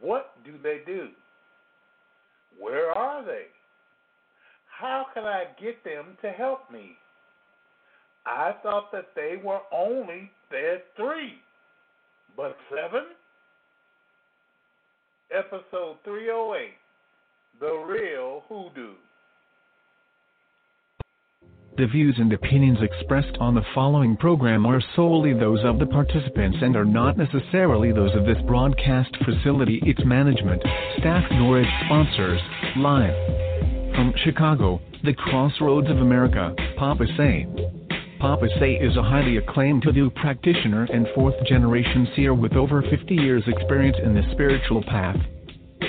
What do they do? Where are they? How can I get them to help me? I thought that they were only there three, but seven? Episode 308 The Real Hoodoo. The views and opinions expressed on the following program are solely those of the participants and are not necessarily those of this broadcast facility, its management, staff, nor its sponsors. Live from Chicago, the crossroads of America, Papa Say. Papa Say is a highly acclaimed Hoodoo practitioner and fourth generation seer with over 50 years' experience in the spiritual path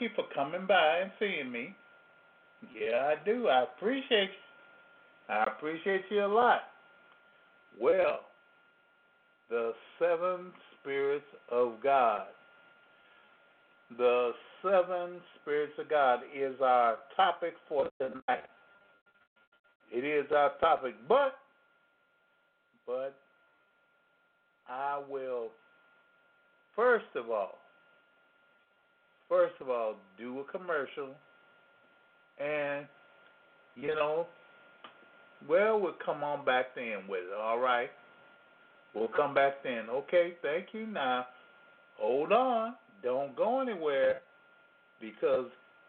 You for coming by and seeing me. Yeah, I do. I appreciate you. I appreciate you a lot. Well, the seven spirits of God. The seven spirits of God is our topic for tonight. It is our topic, but but I will First of all, first of all, do a commercial, and you know, well, we'll come on back then with it. All right, we'll come back then. Okay, thank you. Now, hold on, don't go anywhere, because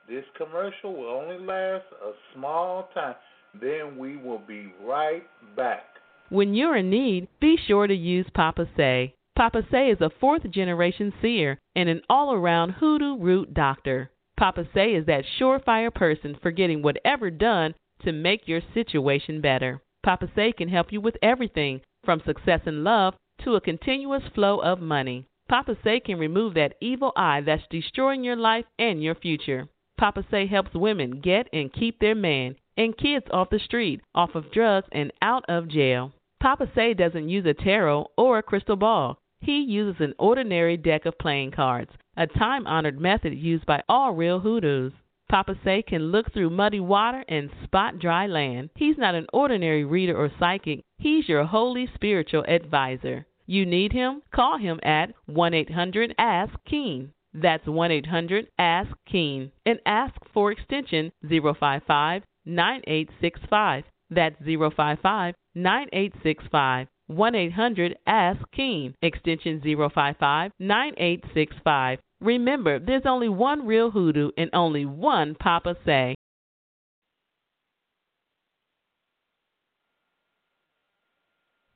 this commercial will only last a small time. Then we will be right back. When you're in need, be sure to use Papa Say. Papa Say is a fourth generation seer and an all around hoodoo root doctor. Papa Say is that surefire person for getting whatever done to make your situation better. Papa Say can help you with everything from success in love to a continuous flow of money. Papa Say can remove that evil eye that's destroying your life and your future. Papa Say helps women get and keep their man and kids off the street, off of drugs, and out of jail. Papa Say doesn't use a tarot or a crystal ball. He uses an ordinary deck of playing cards, a time honored method used by all real hoodoos. Papa Say can look through muddy water and spot dry land. He's not an ordinary reader or psychic, he's your holy spiritual advisor. You need him? Call him at 1 800 Ask Keen. That's 1 800 Ask Keen and ask for extension 055 9865. That's 055 9865. 1 800 Ask Keen, extension 055 9865. Remember, there's only one real hoodoo and only one Papa Say.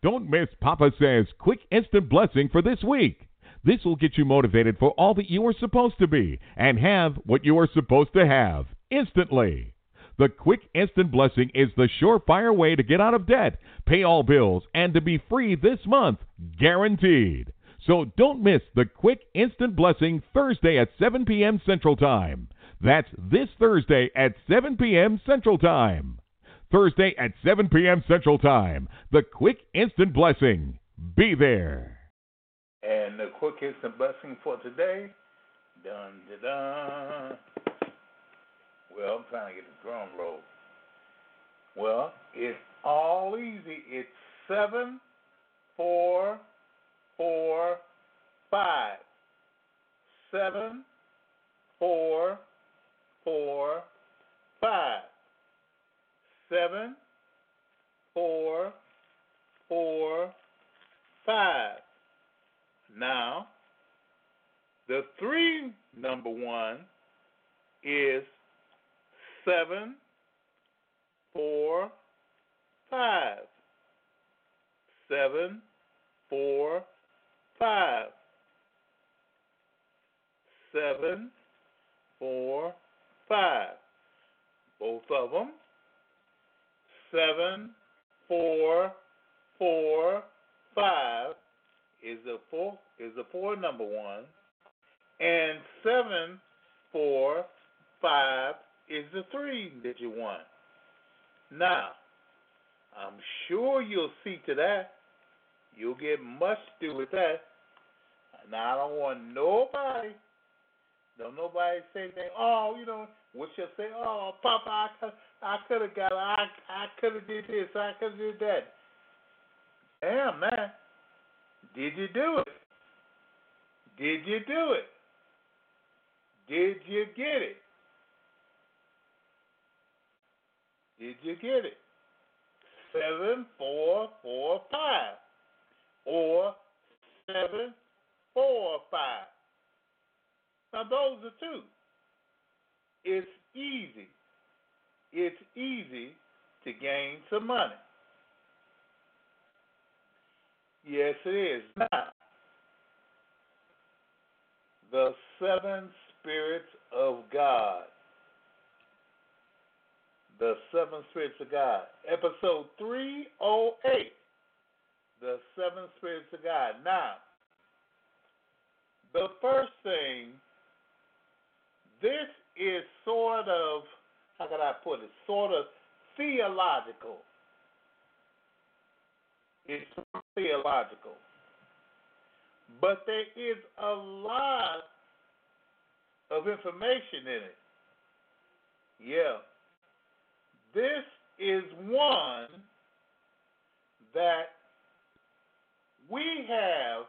Don't miss Papa Say's quick instant blessing for this week. This will get you motivated for all that you are supposed to be and have what you are supposed to have instantly. The quick instant blessing is the surefire way to get out of debt, pay all bills, and to be free this month, guaranteed. So don't miss the quick instant blessing Thursday at 7 p.m. Central Time. That's this Thursday at 7 p.m. Central Time. Thursday at 7 p.m. Central Time. The quick instant blessing. Be there. And the quick instant blessing for today. Dun dun dun. Well, I'm trying to get the drum roll. Well, it's all easy. It's seven, four, four, five. Seven, four, four, five. Seven, four, five. Now, the three number one is seven, four, five. Seven, four, five. Seven, four, five. Both of them. Seven, four, four, five is the four is the four number one, and seven, four, five is the three that you want. Now, I'm sure you'll see to that. You'll get much to do with that. Now I don't want nobody don't nobody say anything. Oh, you know, what you say? Oh, Papa, I I could have got, I, I could have did this, I could have did that. Damn, man, did you do it? Did you do it? Did you get it? Did you get it? Seven, four, four, five, or seven, four, five. Now, those are two. It's easy. It's easy to gain some money. Yes, it is. Now, the seven spirits of God. The seven spirits of God. Episode 308. The seven spirits of God. Now, the first thing this is sort of, how can I put it, sort of theological. It's theological. But there is a lot of information in it. Yeah. This is one that we have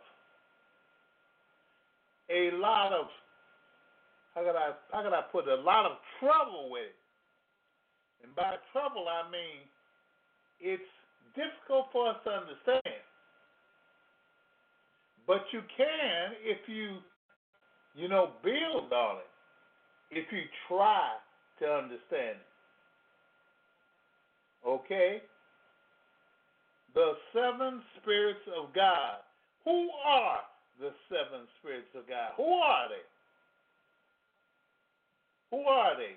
a lot of how could I how could I put it, a lot of trouble with it. And by trouble I mean it's difficult for us to understand. But you can if you you know build on it. If you try to understand it. Okay? The seven spirits of God. Who are the seven spirits of God? Who are they? Who are they?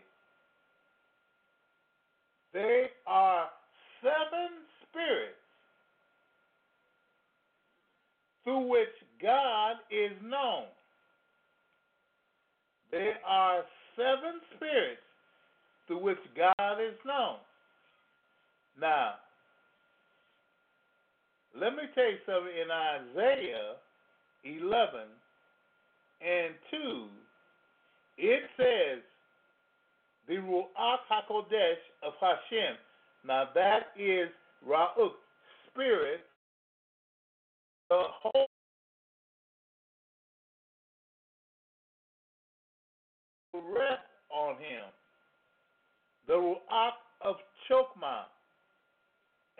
They are seven spirits through which God is known. There are seven spirits through which God is known. Now, let me tell you something in Isaiah 11 and 2. It says, the Ruach HaKodesh of Hashem. Now that is Ra'uk, spirit, the whole rest on him. The Ruach of Chokmah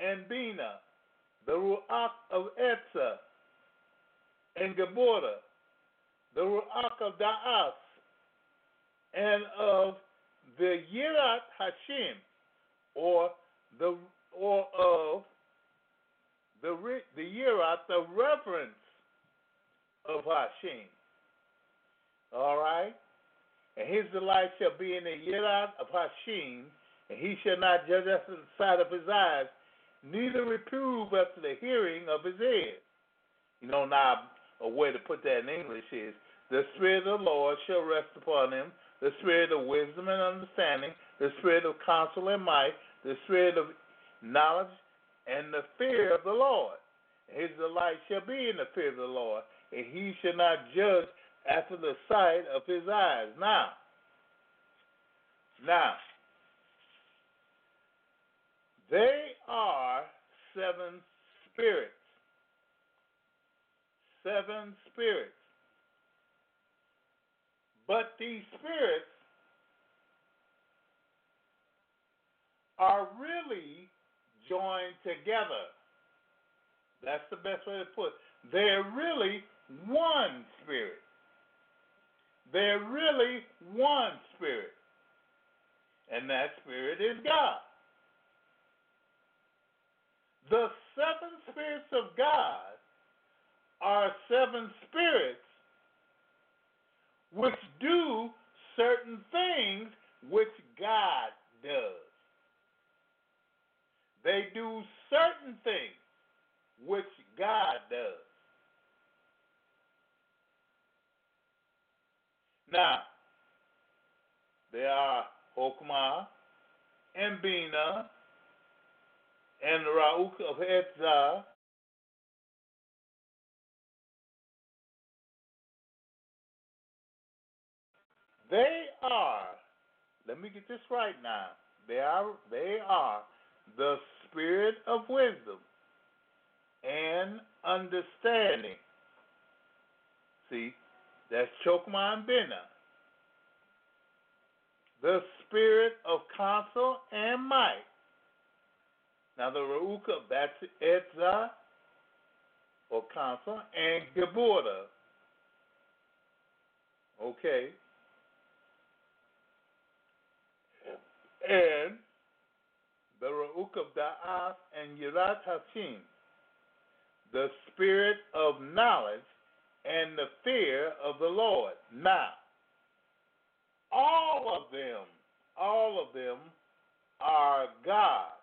and Bina, the Ruach of Etza and Geborah, the Ruach of Da'as and of the Yirat Hashim, or the or of the the Yirat, the reverence of Hashim. All right, and his delight shall be in the Yirat of Hashim, and he shall not judge after the sight of his eyes, neither reprove after the hearing of his ears. You know, now a way to put that in English is the Spirit of the Lord shall rest upon him the spirit of wisdom and understanding, the spirit of counsel and might, the spirit of knowledge and the fear of the Lord. His delight shall be in the fear of the Lord, and he shall not judge after the sight of his eyes. Now, now, they are seven spirits. Seven spirits. But these spirits are really joined together. That's the best way to put it. They're really one spirit. They're really one spirit. And that spirit is God. The seven spirits of God are seven spirits which do certain things which God does. They do certain things which God does. Now, there are Hokmah and Bina and Ra'uk of Etzah They are, let me get this right now. They are they are the spirit of wisdom and understanding. See, that's Chokmah and Bina. The spirit of counsel and might. Now the Rauka, that's Etzah or counsel and Geburah. Okay. and the Ra'uk of Da'as and Yirat Hashim, the spirit of knowledge and the fear of the Lord. Now, all of them, all of them are God.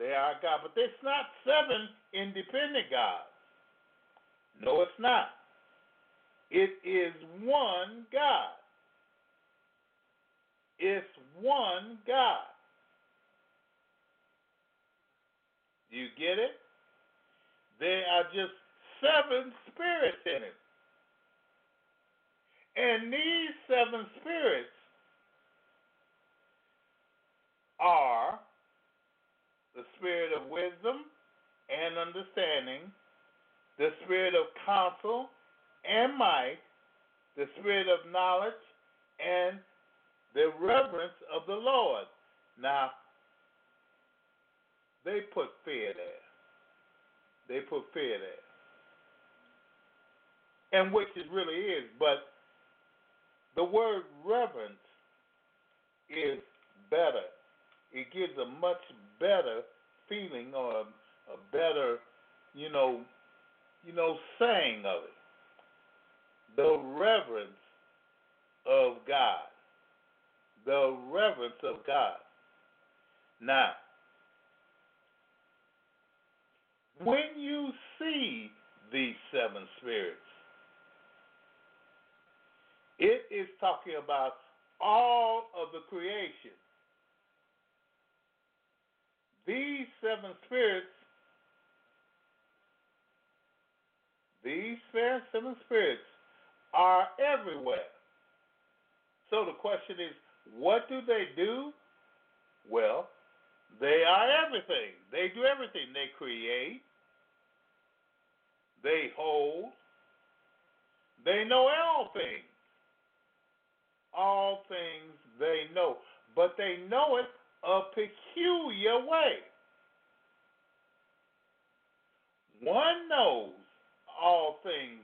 They are God, but it's not seven independent gods. No, it's not. It is one God. It's one God. You get it? There are just seven spirits in it. And these seven spirits are the spirit of wisdom and understanding, the spirit of counsel and might, the spirit of knowledge and the reverence of the Lord. Now, they put fear there. They put fear there. And which it really is, but the word reverence is better. It gives a much better feeling or a, better, you know, you know, saying of it. The reverence of God the reverence of God. Now, when you see these seven spirits, it is talking about all of the creation. These seven spirits, these seven spirits are everywhere. So the question is, what do they do? Well, they are everything. They do everything. They create, they hold, they know all things. All things they know, but they know it a peculiar way. One knows all things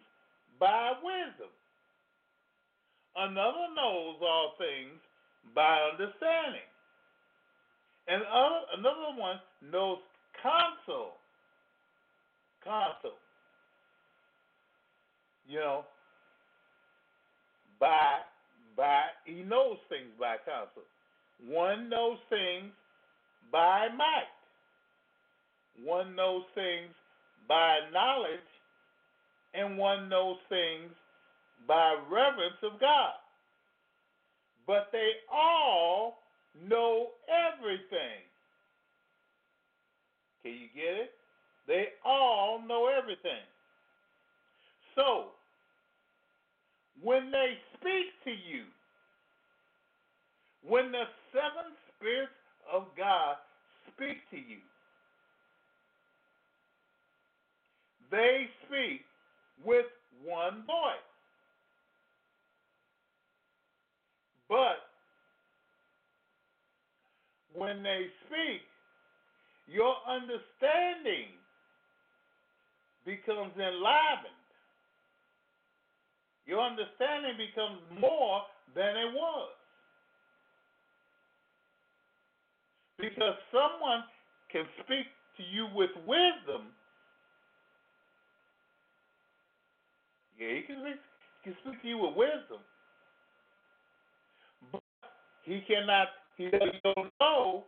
by wisdom. Another knows all things by understanding. And other, another one knows counsel. Counsel. You know, by by he knows things by counsel. One knows things by might. One knows things by knowledge, and one knows things by reverence of God but they all know everything. Can you get it? They all know everything. So, when they speak to you, when the seven spirits of God speak to you, they speak with one voice. But when they speak, your understanding becomes enlivened. Your understanding becomes more than it was. Because someone can speak to you with wisdom. Yeah, he can speak, he can speak to you with wisdom. But he cannot, he don't know,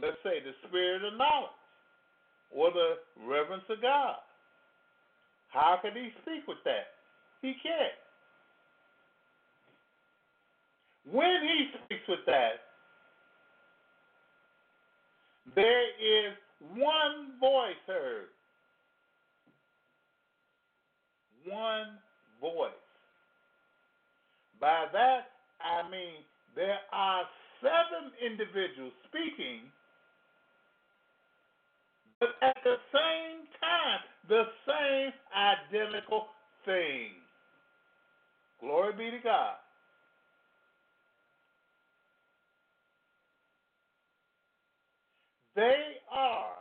let's say, the spirit of knowledge or the reverence of God. How can he speak with that? He can't. When he speaks with that, there is one voice heard. One voice. By that, I mean there are seven individuals speaking, but at the same time, the same identical thing. Glory be to God. They are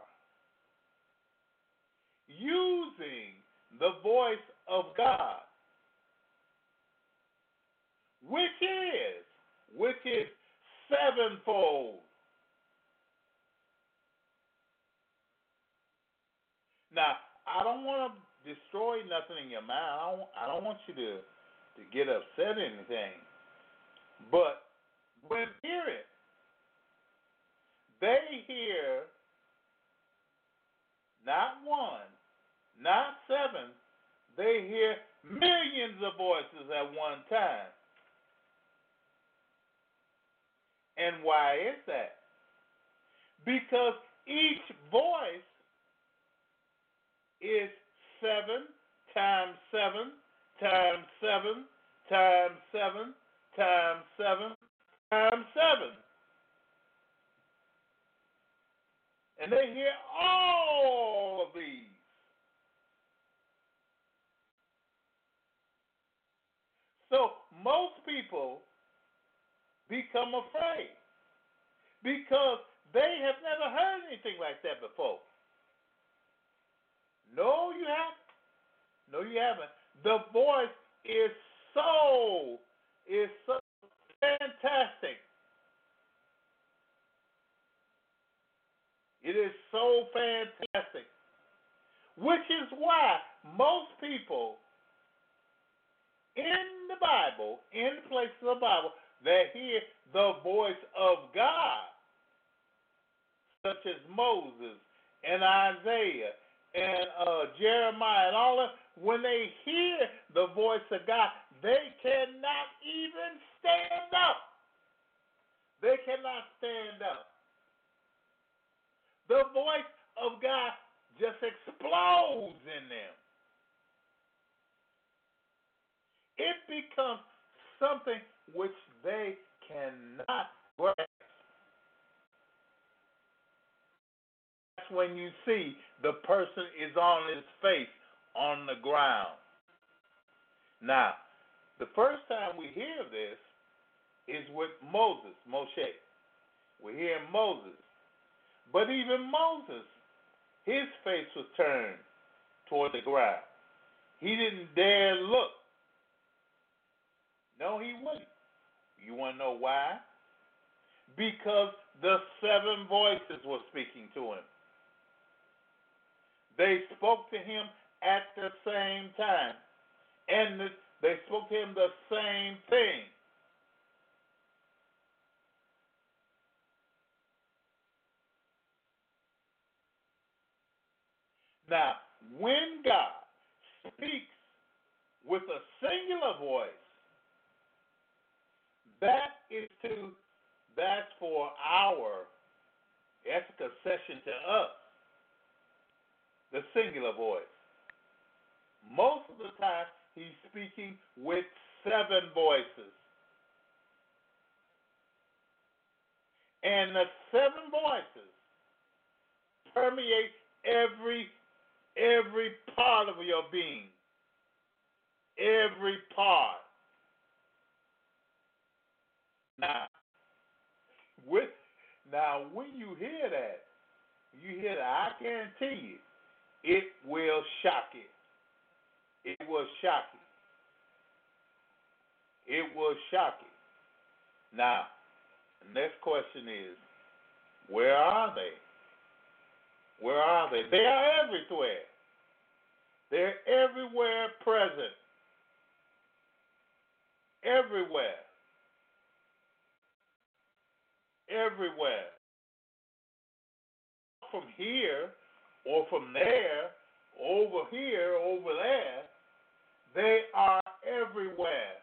using the voice of God, which is, which is sevenfold. Now, I don't want to destroy nothing in your mind. I don't, I don't want you to to get upset or anything. But when hear it, they hear not one, not seven, they hear millions of voices at one time. And why is that? Because each voice is seven times seven times seven times seven times seven times seven. And they hear all of these. So most people become afraid because they have never heard anything like that before. No, you haven't. No, you haven't. The voice is so is so fantastic. It is so fantastic. Which is why most people in the Bible, in the places of the Bible, that hear the voice of God, such as Moses and Isaiah and uh, Jeremiah and all of when they hear the voice of God, they cannot even stand up. They cannot stand up. The voice of God just explodes in them. It becomes something which they cannot grasp. That's when you see the person is on his face on the ground. Now, the first time we hear this is with Moses, Moshe. We hear Moses. But even Moses, his face was turned toward the ground. He didn't dare look. No, he wouldn't. You want to know why? Because the seven voices were speaking to him. They spoke to him at the same time. And they spoke to him the same thing. Now, when God speaks with a singular voice, that is to that's for our that's a concession to us. The singular voice. Most of the time he's speaking with seven voices. And the seven voices permeate every every part of your being. Every part. Now, with now when you hear that, you hear that, I guarantee you, it will shock you. It will shock you. It will shock you. Now, the next question is, where are they? Where are they? They are everywhere. They're everywhere present. Everywhere. Everywhere. From here or from there, over here, over there, they are everywhere.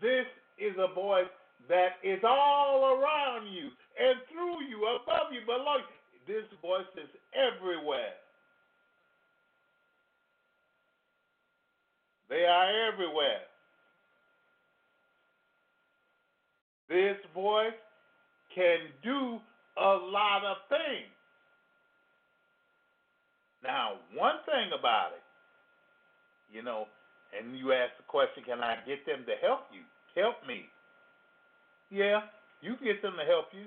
This is a voice that is all around you and through you, above you, below you. This voice is everywhere. They are everywhere. This voice can do a lot of things. Now, one thing about it, you know, and you ask the question, can I get them to help you? Help me. Yeah, you get them to help you.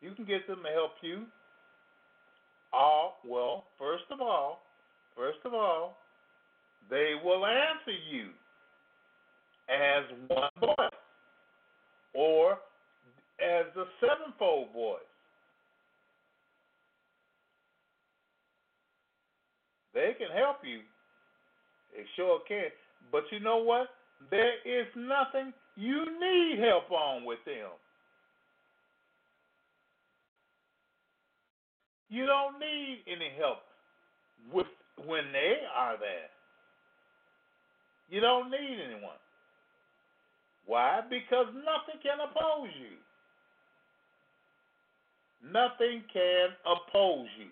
You can get them to help you. All well, first of all, first of all, they will answer you as one voice or as the sevenfold voice. They can help you. They sure can. But you know what? There is nothing you need help on with them. You don't need any help with when they are there. You don't need anyone. Why? Because nothing can oppose you. Nothing can oppose you.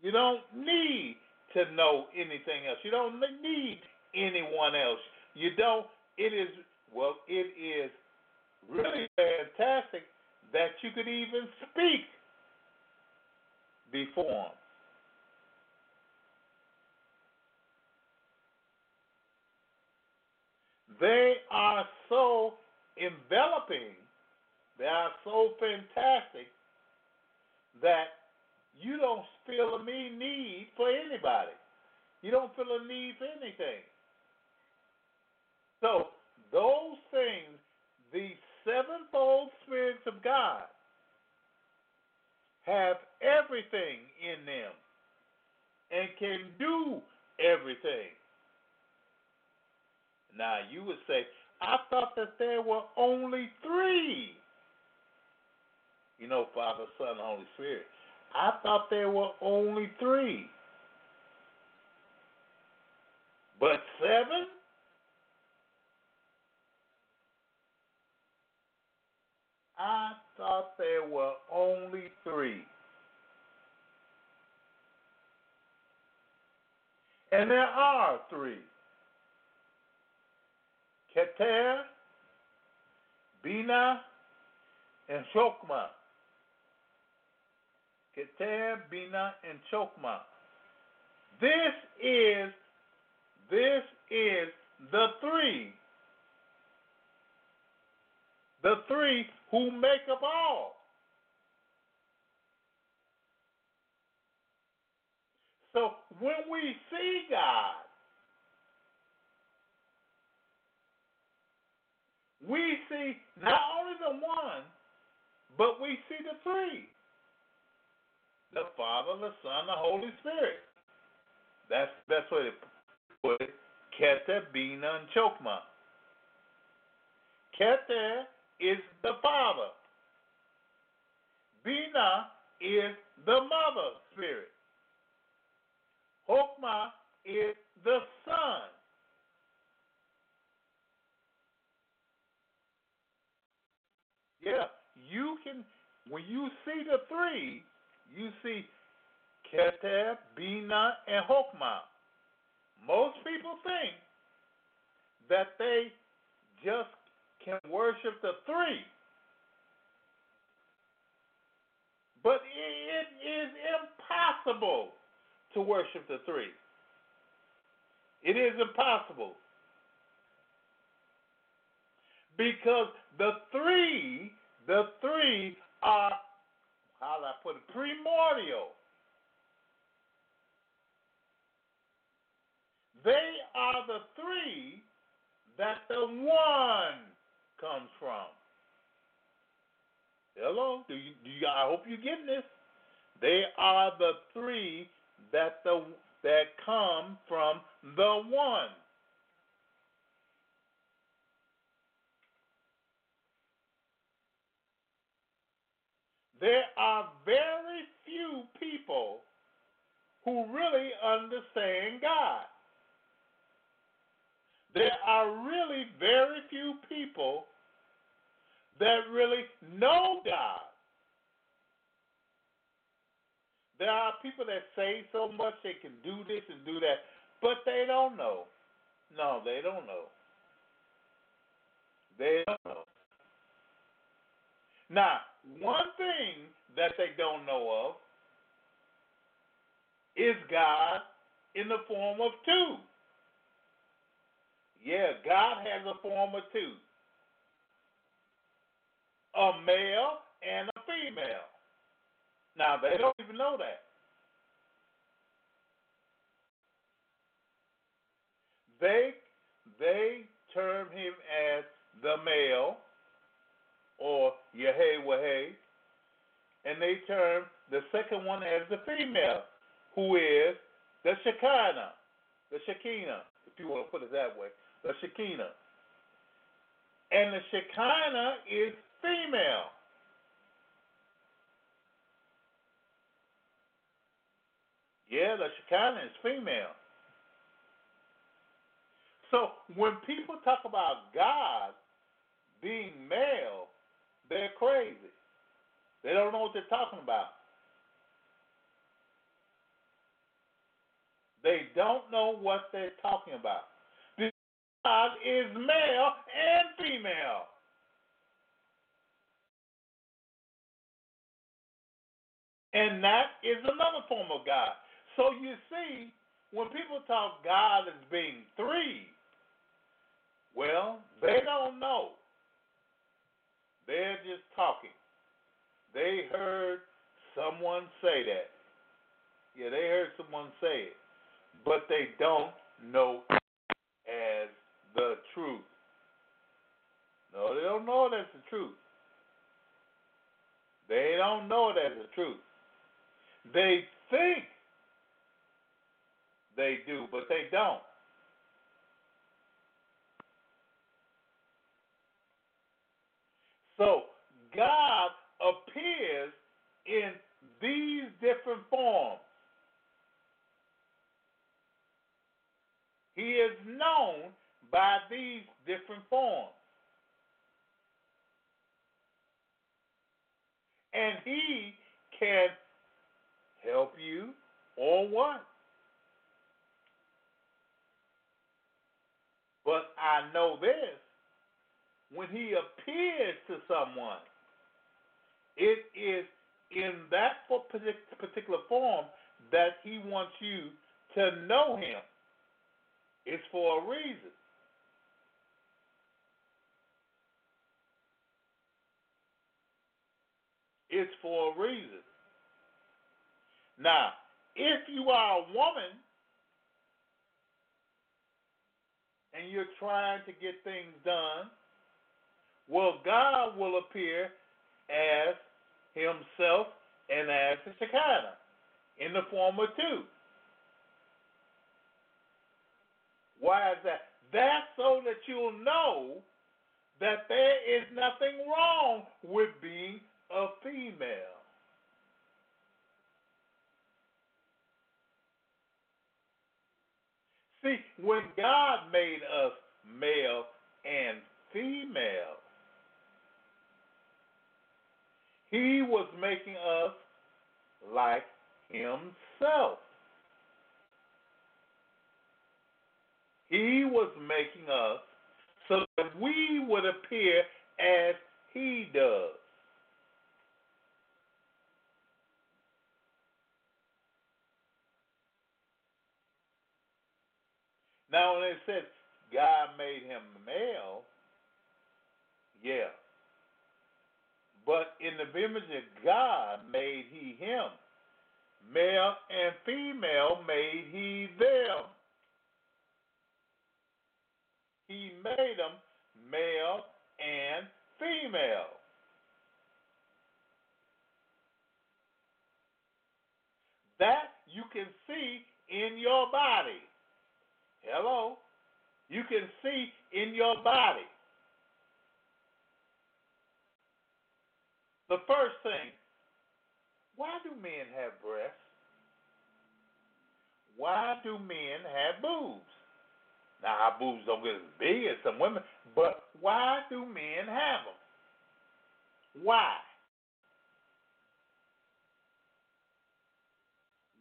You don't need to know anything else. You don't need anyone else. You don't. It is well. It is really fantastic that you could even speak before them. They are so enveloping, they are so fantastic that you don't feel a need for anybody. You don't feel a need for anything. So, those things, the sevenfold spirits of God, have everything in them and can do everything. Now, you would say, I thought that there were only three. You know, Father, Son, and Holy Spirit. I thought there were only three. But seven? I thought there were only three. And there are three. Keter, Bina, and Chokma. Keter, Bina, and Chokma. This is this is the three. The three who make up all. So when we see God, we see not only the one, but we see the three the Father, the Son, the Holy Spirit. That's that's what it put it. Keter, Bina, and Chokma. Keter is the Father. Bina is the Mother Spirit. Chokma is the Son. Yeah, you can when you see the three, you see Keter, Bina, and Chokma. Most people think that they just can worship the three. But it is impossible to worship the three. It is impossible. Because the three, the three are how do I put it? Primordial. They are the three that the one comes from. Hello, do you, do you? I hope you're getting this. They are the three that the that come from the one. There are very few people who really understand God. There are really very few people that really know God. There are people that say so much they can do this and do that, but they don't know. No, they don't know. They don't know. Now, one thing that they don't know of is God in the form of two. Yeah, God has a form of two a male and a female. Now, they don't even know that. They they term him as the male or Yahweh, and they term the second one as the female, who is the Shekinah, the Shekinah, if you want to put it that way, the Shekinah. And the Shekinah is female. Yeah, the Shekinah is female. So when people talk about God being male, they're crazy. They don't know what they're talking about. They don't know what they're talking about. God is male and female. And that is another form of God. So you see, when people talk God as being three, well, they don't know. They're just talking. They heard someone say that. Yeah, they heard someone say it. But they don't know as the truth. No, they don't know it as the truth. They don't know it as the truth. They think they do, but they don't. So God appears in these different forms. He is known by these different forms. And he can help you or what? But I know this when he appears to someone, it is in that particular form that he wants you to know him. It's for a reason. It's for a reason. Now, if you are a woman and you're trying to get things done, well, God will appear as Himself and as the Shekinah in the form of two. Why is that? That's so that you'll know that there is nothing wrong with being a female. See, when God made us male and female, He was making us like Himself. He was making us so that we would appear as He does. Now, when it says God made him male, yeah. But in the image of God made he him. Male and female made he them. He made them male and female. That you can see in your body. Hello? You can see in your body. The first thing, why do men have breasts? Why do men have boobs? Now, our boobs don't get as big as some women, but why do men have them? Why?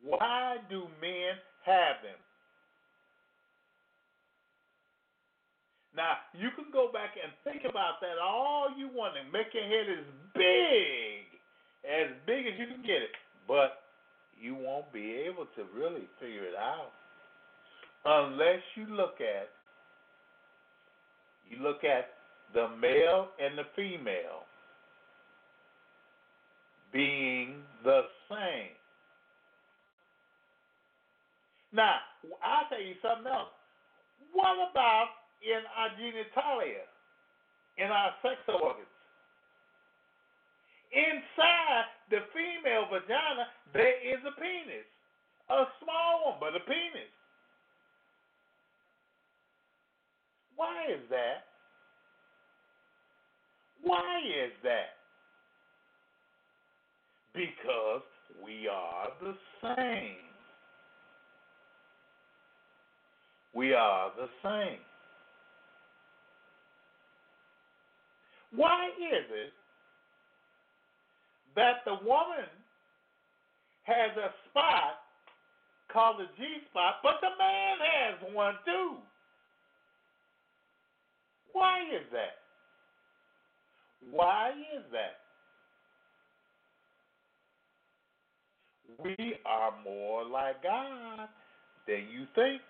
Why do men have them? Now, you can go back and think about that all you want and make your head as big, as big as you can get it. But you won't be able to really figure it out unless you look at you look at the male and the female being the same. Now, I'll tell you something else. What about in our genitalia, in our sex organs? Inside the female vagina, there is a penis. A small one, but a penis. Why is that? Why is that? Because we are the same. We are the same. Why is it that the woman has a spot called the G spot, but the man has one too? Why is that? Why is that? We are more like God than you think.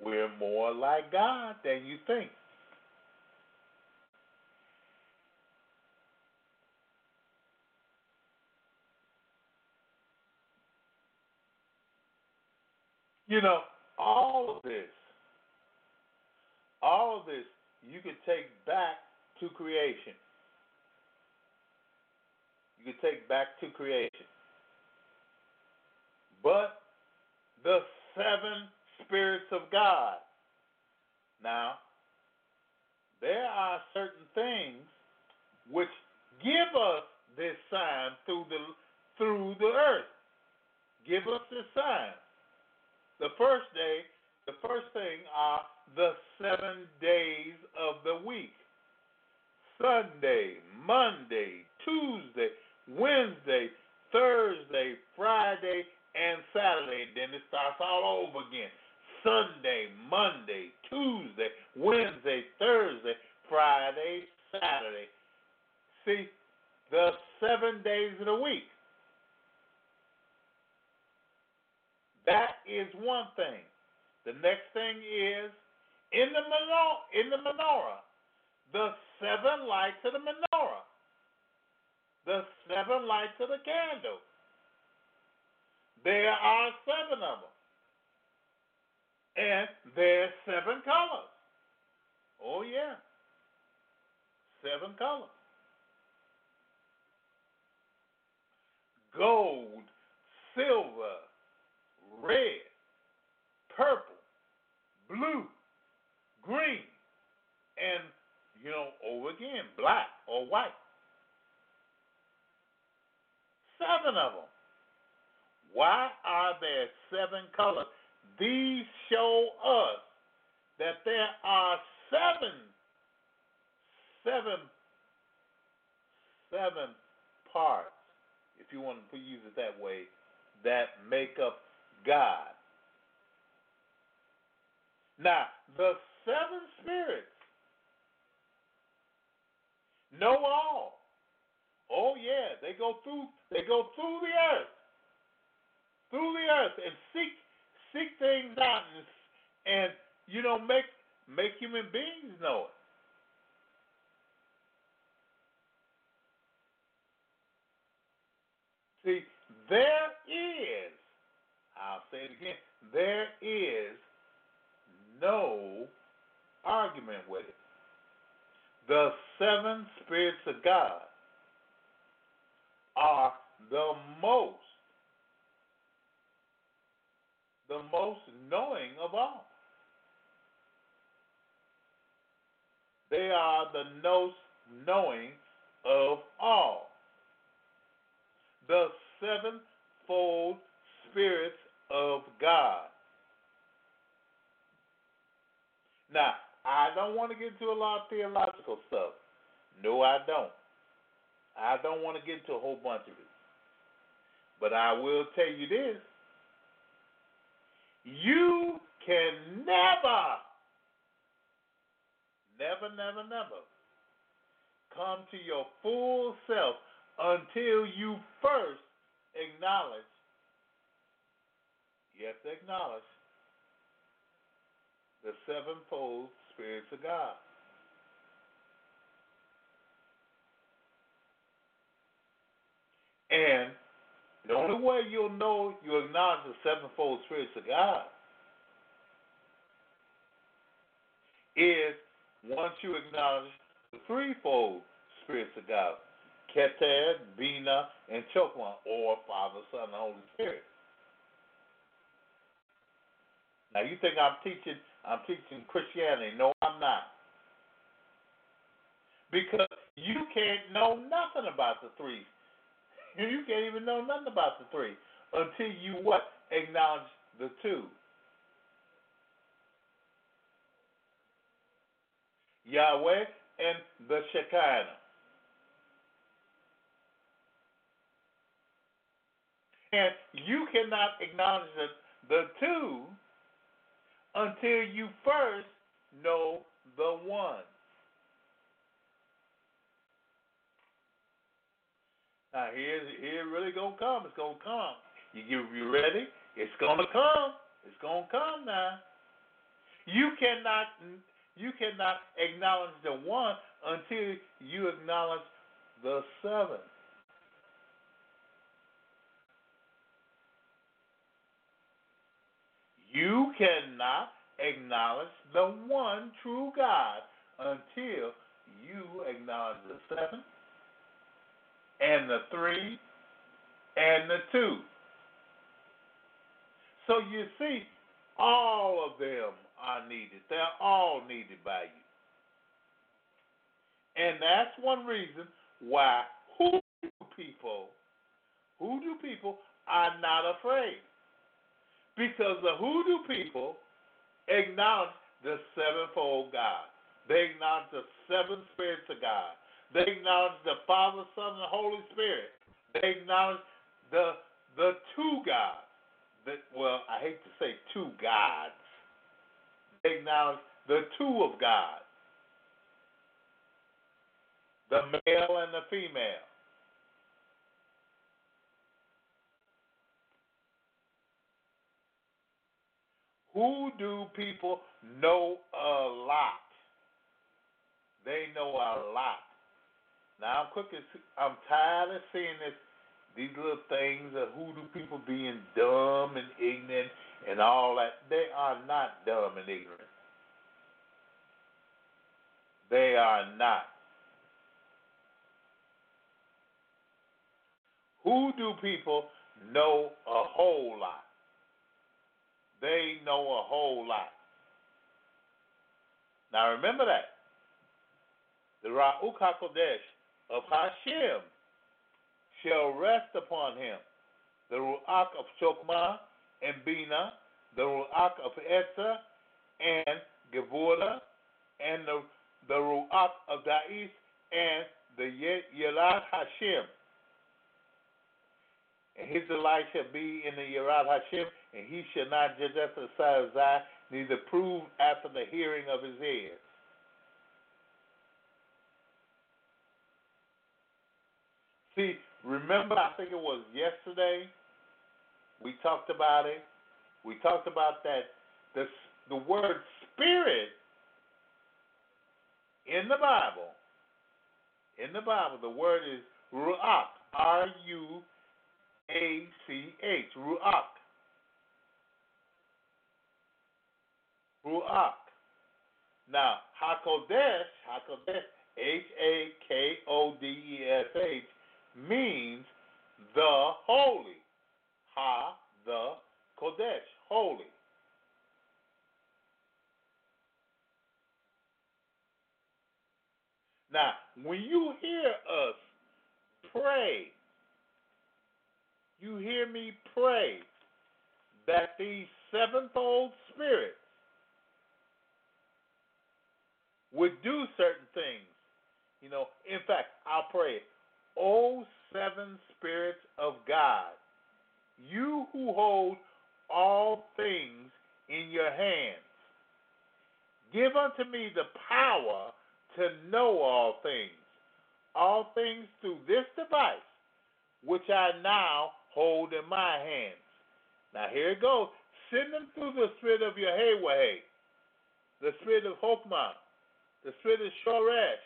We're more like God than you think. You know, all of this all of this you can take back to creation. You can take back to creation. But the seven spirits of God. Now, there are certain things which give us this sign through the through the earth. Give us this sign. The first day, the first thing are the seven days of the week Sunday, Monday, Tuesday, Wednesday, Thursday, Friday, and Saturday. Then it starts all over again. Sunday, Monday, Tuesday, Wednesday, Thursday, Friday, Saturday. See, the seven days of the week. That is one thing. The next thing is in the menorah, in the menorah, the seven lights of the menorah, the seven lights of the candle. There are seven of them. And there's seven colors. Oh, yeah. Seven colors. Gold, silver, red, purple, blue, green, and, you know, over again, black or white. Seven of them. Why are there seven colors? These show us that there are seven, seven, seven parts, if you want to use it that way, that make up God. Now, the seven spirits know all. Oh yeah, they go through they go through the earth. Through the earth and seek seek things out and, and you know make make human beings know it. See, there is I'll say it again, there is no argument with it. The seven spirits of God are the most, the most knowing of all. They are the most knowing of all. The sevenfold spirits of God. Now, I don't want to get into a lot of theological stuff. No, I don't. I don't want to get into a whole bunch of it. But I will tell you this you can never, never, never, never come to your full self until you first acknowledge, you have to acknowledge the sevenfold spirits of God. And the only way you'll know you acknowledge the sevenfold spirits of God is once you acknowledge the threefold spirits of God. Keter, Bina, and Chokmah, or Father, Son, and Holy Spirit. Now you think I'm teaching I'm teaching Christianity. No, I'm not. Because you can't know nothing about the three. You can't even know nothing about the three until you what? Acknowledge the two. Yahweh and the Shekinah. And you cannot acknowledge the, the two until you first know the one. Now here's here really gonna come. It's gonna come. You get you ready? It's gonna come. It's gonna come now. You cannot you cannot acknowledge the one until you acknowledge the seven. You cannot acknowledge the one true God until you acknowledge the seven and the three and the two. So you see, all of them are needed. They're all needed by you. And that's one reason why who do people, hoodoo people are not afraid because the hoodoo people acknowledge the sevenfold God. They acknowledge the seven spirits of God. They acknowledge the Father, Son, and Holy Spirit. They acknowledge the the two gods. That well, I hate to say two gods. They acknowledge the two of God. The male and the female. Hoodoo people know a lot? They know a lot. Now I'm quick. I'm tired of seeing this. These little things of hoodoo people being dumb and ignorant and all that. They are not dumb and ignorant. They are not. Hoodoo people know a whole lot. They know a whole lot. Now remember that. The Ruach HaKodesh of Hashem shall rest upon him. The Ruach of Chokmah and Bina, the Ruach of Etzah and Gevurah, and the, the Ruach of Da'is and the Yerat Hashem. And his delight shall be in the Yerat Hashem, and he shall not judge after the sight of his eye, neither prove after the hearing of his ears. See, remember, I think it was yesterday, we talked about it. We talked about that the, the word spirit in the Bible, in the Bible, the word is ruach, R U a C H, Ruach. Ruach. Now, Hakodesh, Hakodesh, H A K O D E S H, means the holy. Ha, the Kodesh, holy. Now, when you hear us pray you hear me pray that these sevenfold spirits would do certain things. You know, in fact, I'll pray it. O seven spirits of God, you who hold all things in your hands, give unto me the power to know all things, all things through this device, which I now hold in my hands. Now here it goes. Send them through the spirit of Yahweh, the spirit of Hokmah, the spirit of Shoresh,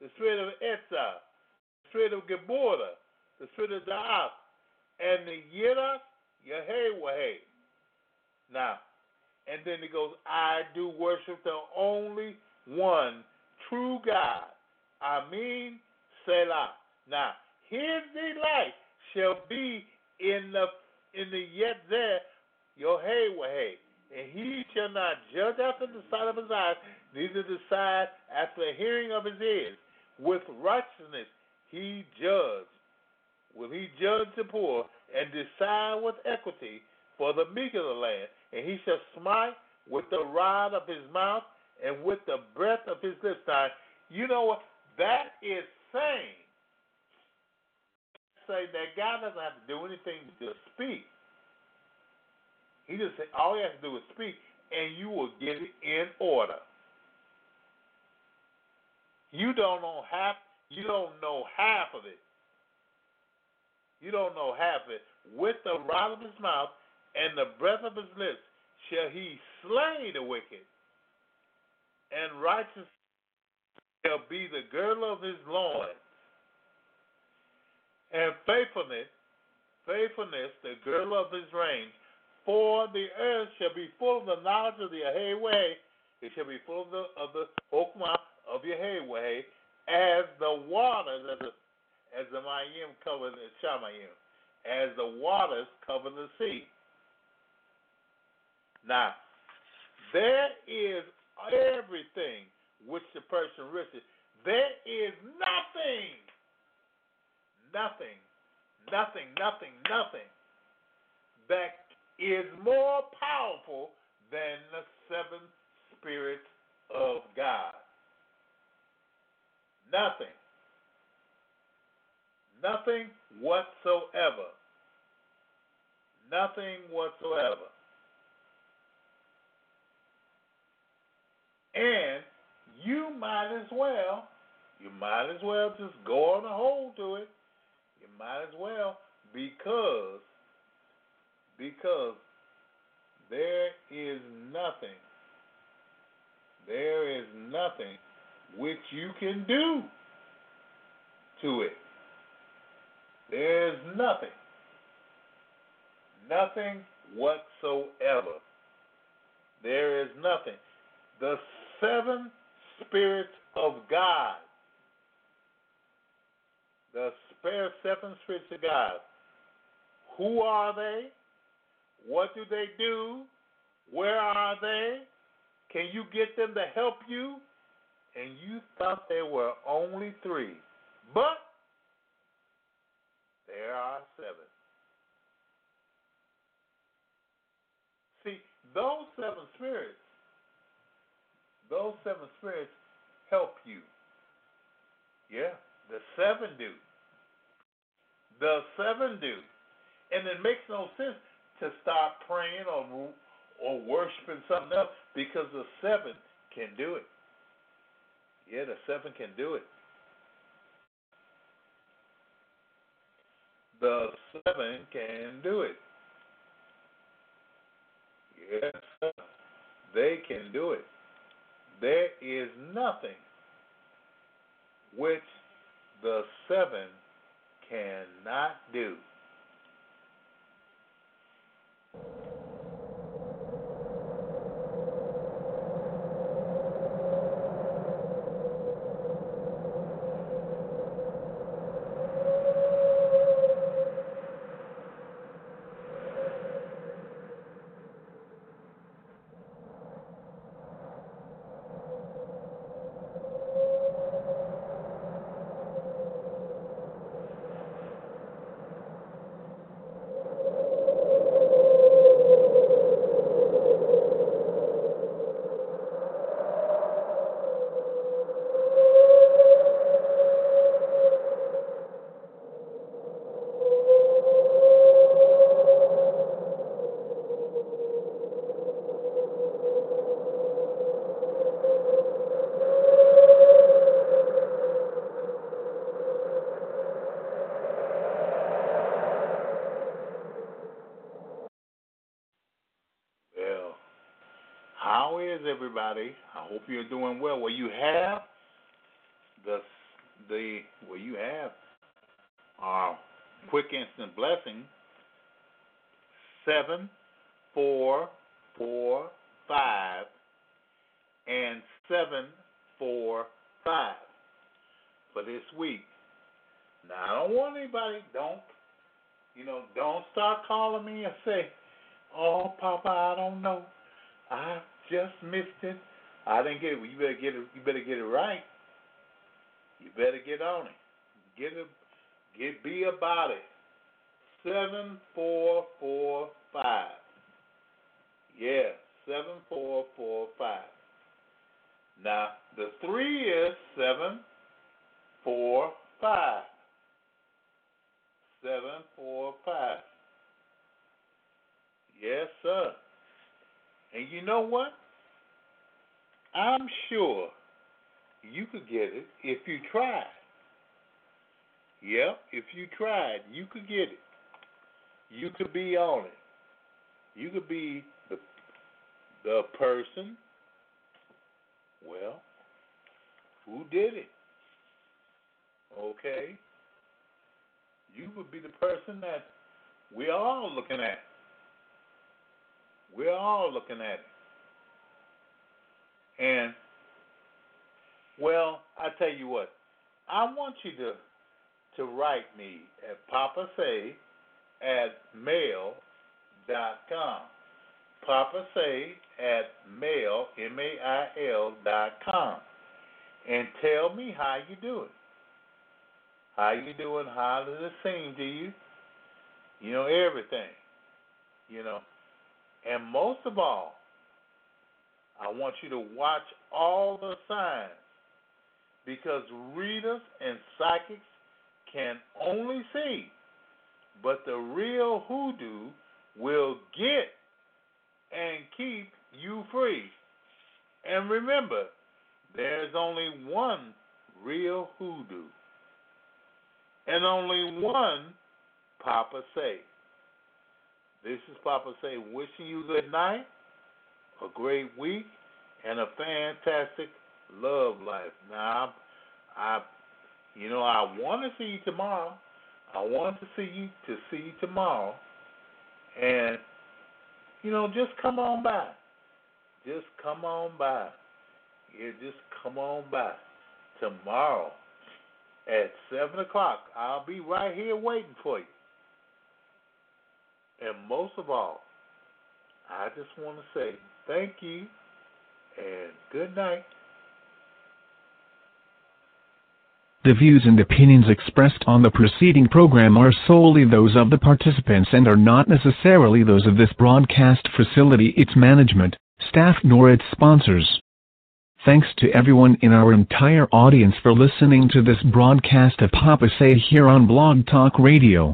the spirit of Etzah, the spirit of Geburah, the spirit of Da'af, and the Yirah Yahweh. Now, and then it goes, I do worship the only one true God. I mean, Selah. Now, his delight shall be in the in the yet there Yohewah, and he shall not judge after the sight of his eyes, neither decide after the hearing of his ears. With righteousness he judge. Will he judge the poor and decide with equity for the meek of the land? And he shall smite with the rod of his mouth and with the breath of his lips. Now, you know what? That is saying say that God doesn't have to do anything to just speak. He just say all he has to do is speak, and you will get it in order. You don't know half. You don't know half of it. You don't know half of it. With the rod of his mouth and the breath of his lips shall he slay the wicked, and righteousness shall be the girdle of his loins and faithfulness, faithfulness, the girdle of his reign. For the earth shall be full of the knowledge of the Yahweh, it shall be full of the of the Hokmah of Yahweh, as the waters, as the as the Mayim cover the Shamayim, as the waters cover the sea. Now, there is everything which the person risks. There is nothing nothing, nothing, nothing, nothing that is more powerful than the seven spirits of God. Nothing. Nothing whatsoever. Nothing whatsoever. And you might as well, you might as well just go on a hold to it you might as well because because there is nothing there is nothing which you can do to it. There's nothing. Nothing whatsoever. There is nothing. The seven spirits of God the spare seven spirits of God. Who are they? What do they do? Where are they? Can you get them to help you? And you thought there were only three. But there are seven. See, those seven spirits, those seven spirits help you. Yeah, the seven do. The seven do. And it makes no sense to start praying or or worshiping something else because the seven can do it. Yeah, the seven can do it. The seven can do it. Yes, they can do it. There is nothing which the seven cannot do. You're doing well. Well, you have the the well, you have our quick instant blessing seven, four, four, five, and seven, four, five for this week. Now I don't want anybody don't you know don't start calling me and say, "Oh, Papa, I don't know, I just missed it. I didn't get it." You better get it. You better get it right. You better get on it. Get it. Get be about it. Seven four four five. Yeah, seven four four five. Now the three is seven four five. Seven four five. Yes, sir. And you know what? I'm sure you could get it if you tried. Yep, if you tried, you could get it. You could be on it. You could be the the person. Well, who did it? Okay. You would be the person that we're all looking at. We're all looking at it. And, well, I tell you what, I want you to to write me at Papa Say at mail dot com. Papa Say at mail M A I L dot com. And tell me how you doing. How you doing? How does it seem to you? You know, everything. You know. And most of all, I want you to watch all the signs because readers and psychics can only see, but the real hoodoo will get and keep you free. And remember, there's only one real hoodoo. And only one Papa Say. This is Papa Say wishing you good night, a great week, and a fantastic love life. Now, I, I you know, I want to see you tomorrow. I want to see you to see you tomorrow, and you know, just come on by. Just come on by. Yeah, just come on by tomorrow at seven o'clock. I'll be right here waiting for you. And most of all, I just want to say thank you and good night. The views and opinions expressed on the preceding program are solely those of the participants and are not necessarily those of this broadcast facility, its management, staff, nor its sponsors. Thanks to everyone in our entire audience for listening to this broadcast of Papa Say here on Blog Talk Radio.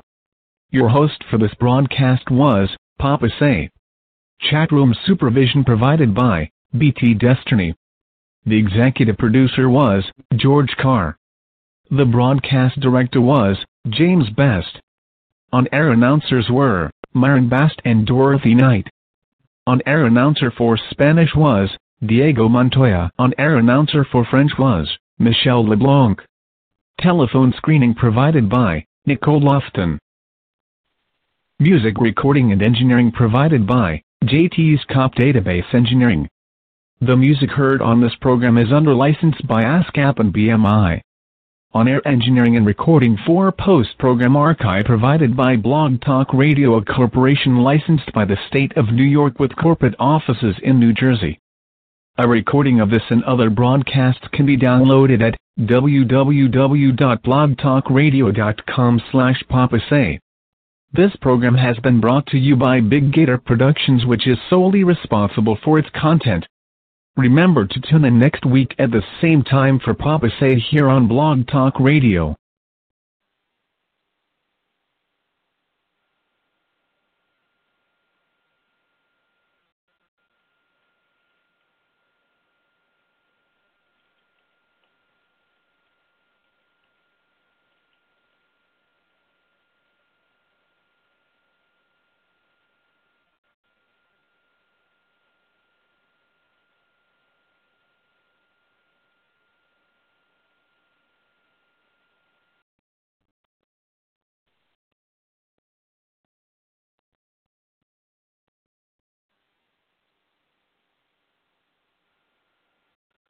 Your host for this broadcast was Papa Say. Chatroom supervision provided by BT Destiny. The executive producer was George Carr. The broadcast director was James Best. On-air announcers were Myron Bast and Dorothy Knight. On-air announcer for Spanish was Diego Montoya. On-air announcer for French was Michelle LeBlanc. Telephone screening provided by Nicole Lofton. Music recording and engineering provided by JT's Cop Database Engineering. The music heard on this program is under license by ASCAP and BMI. On-air engineering and recording for post-program archive provided by Blog Talk Radio a corporation licensed by the state of New York with corporate offices in New Jersey. A recording of this and other broadcasts can be downloaded at www.blogtalkradio.com slash papasay. This program has been brought to you by Big Gator Productions which is solely responsible for its content. Remember to tune in next week at the same time for Papa Say here on Blog Talk Radio.